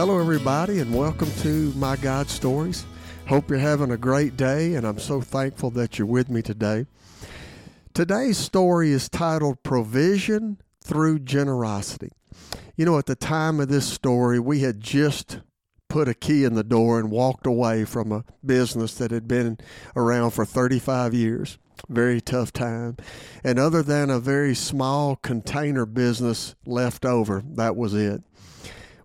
Hello, everybody, and welcome to My God Stories. Hope you're having a great day, and I'm so thankful that you're with me today. Today's story is titled Provision Through Generosity. You know, at the time of this story, we had just put a key in the door and walked away from a business that had been around for 35 years. Very tough time. And other than a very small container business left over, that was it.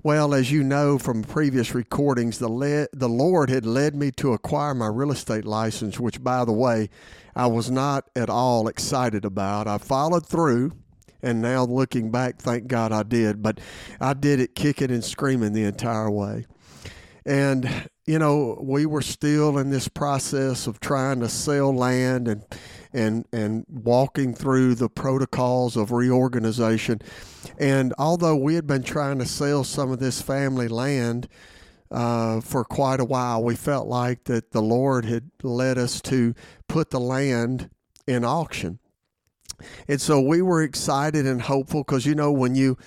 Well, as you know from previous recordings, the, le- the Lord had led me to acquire my real estate license, which, by the way, I was not at all excited about. I followed through, and now looking back, thank God I did, but I did it kicking and screaming the entire way. And, you know, we were still in this process of trying to sell land and, and, and walking through the protocols of reorganization. And although we had been trying to sell some of this family land uh, for quite a while, we felt like that the Lord had led us to put the land in auction. And so we were excited and hopeful because, you know, when you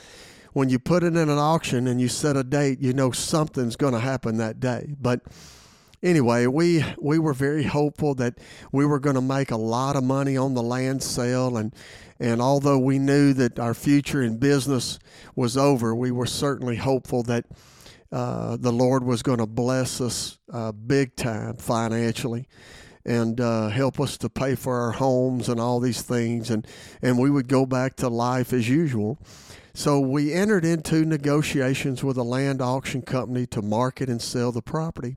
when you put it in an auction and you set a date, you know something's going to happen that day. But anyway, we we were very hopeful that we were going to make a lot of money on the land sale and and although we knew that our future in business was over, we were certainly hopeful that uh, the Lord was going to bless us uh, big time financially and uh, help us to pay for our homes and all these things, and and we would go back to life as usual. So we entered into negotiations with a land auction company to market and sell the property.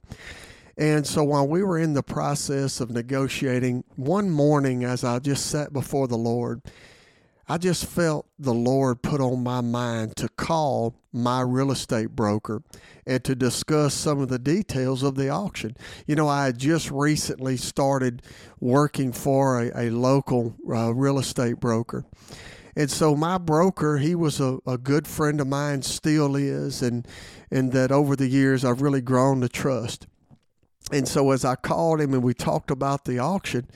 And so while we were in the process of negotiating, one morning as I just sat before the Lord, I just felt the Lord put on my mind to call my real estate broker and to discuss some of the details of the auction. You know, I had just recently started working for a, a local uh, real estate broker. And so my broker, he was a, a good friend of mine, still is, and and that over the years I've really grown to trust. And so as I called him and we talked about the auction,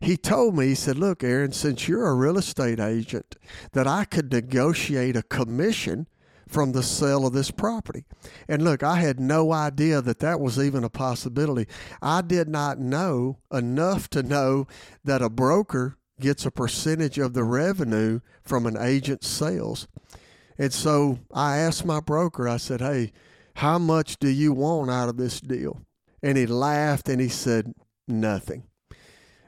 he told me, he said, Look, Aaron, since you're a real estate agent, that I could negotiate a commission from the sale of this property. And look, I had no idea that that was even a possibility. I did not know enough to know that a broker gets a percentage of the revenue from an agent's sales. And so I asked my broker, I said, Hey, how much do you want out of this deal? And he laughed and he said, Nothing.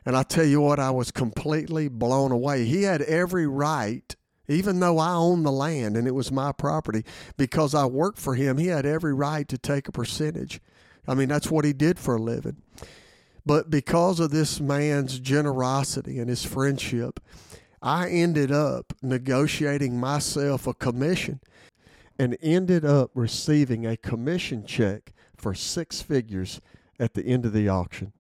And I tell you what, I was completely blown away. He had every right, even though I owned the land and it was my property, because I worked for him, he had every right to take a percentage. I mean, that's what he did for a living. But because of this man's generosity and his friendship, I ended up negotiating myself a commission and ended up receiving a commission check for six figures at the end of the auction.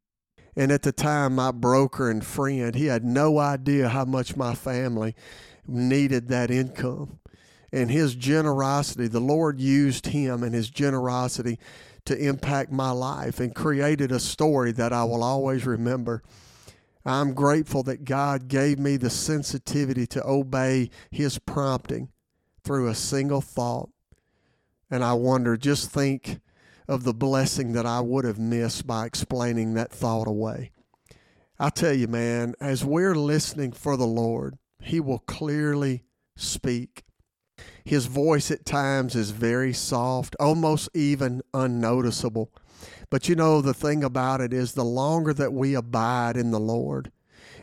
And at the time, my broker and friend, he had no idea how much my family needed that income. And his generosity, the Lord used him and his generosity to impact my life and created a story that I will always remember. I'm grateful that God gave me the sensitivity to obey His prompting through a single thought. And I wonder, just think of the blessing that I would have missed by explaining that thought away. I tell you, man, as we're listening for the Lord, He will clearly speak. His voice at times is very soft, almost even unnoticeable. But you know, the thing about it is the longer that we abide in the Lord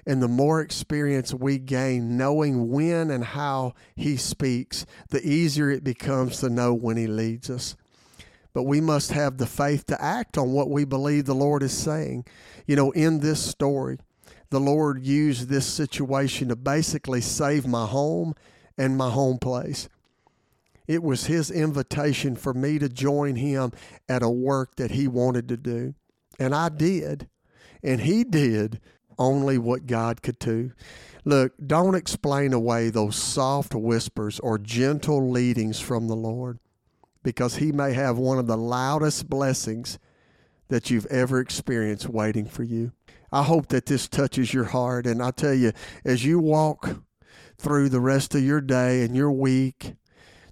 and the more experience we gain knowing when and how He speaks, the easier it becomes to know when He leads us. But we must have the faith to act on what we believe the Lord is saying. You know, in this story, the Lord used this situation to basically save my home and my home place. It was his invitation for me to join him at a work that he wanted to do. And I did. And he did only what God could do. Look, don't explain away those soft whispers or gentle leadings from the Lord because he may have one of the loudest blessings that you've ever experienced waiting for you. I hope that this touches your heart. And I tell you, as you walk through the rest of your day and your week,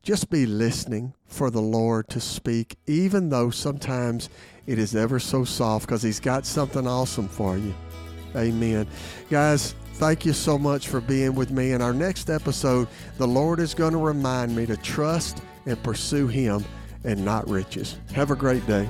just be listening for the Lord to speak, even though sometimes it is ever so soft because He's got something awesome for you. Amen. Guys, thank you so much for being with me. In our next episode, the Lord is going to remind me to trust and pursue Him and not riches. Have a great day.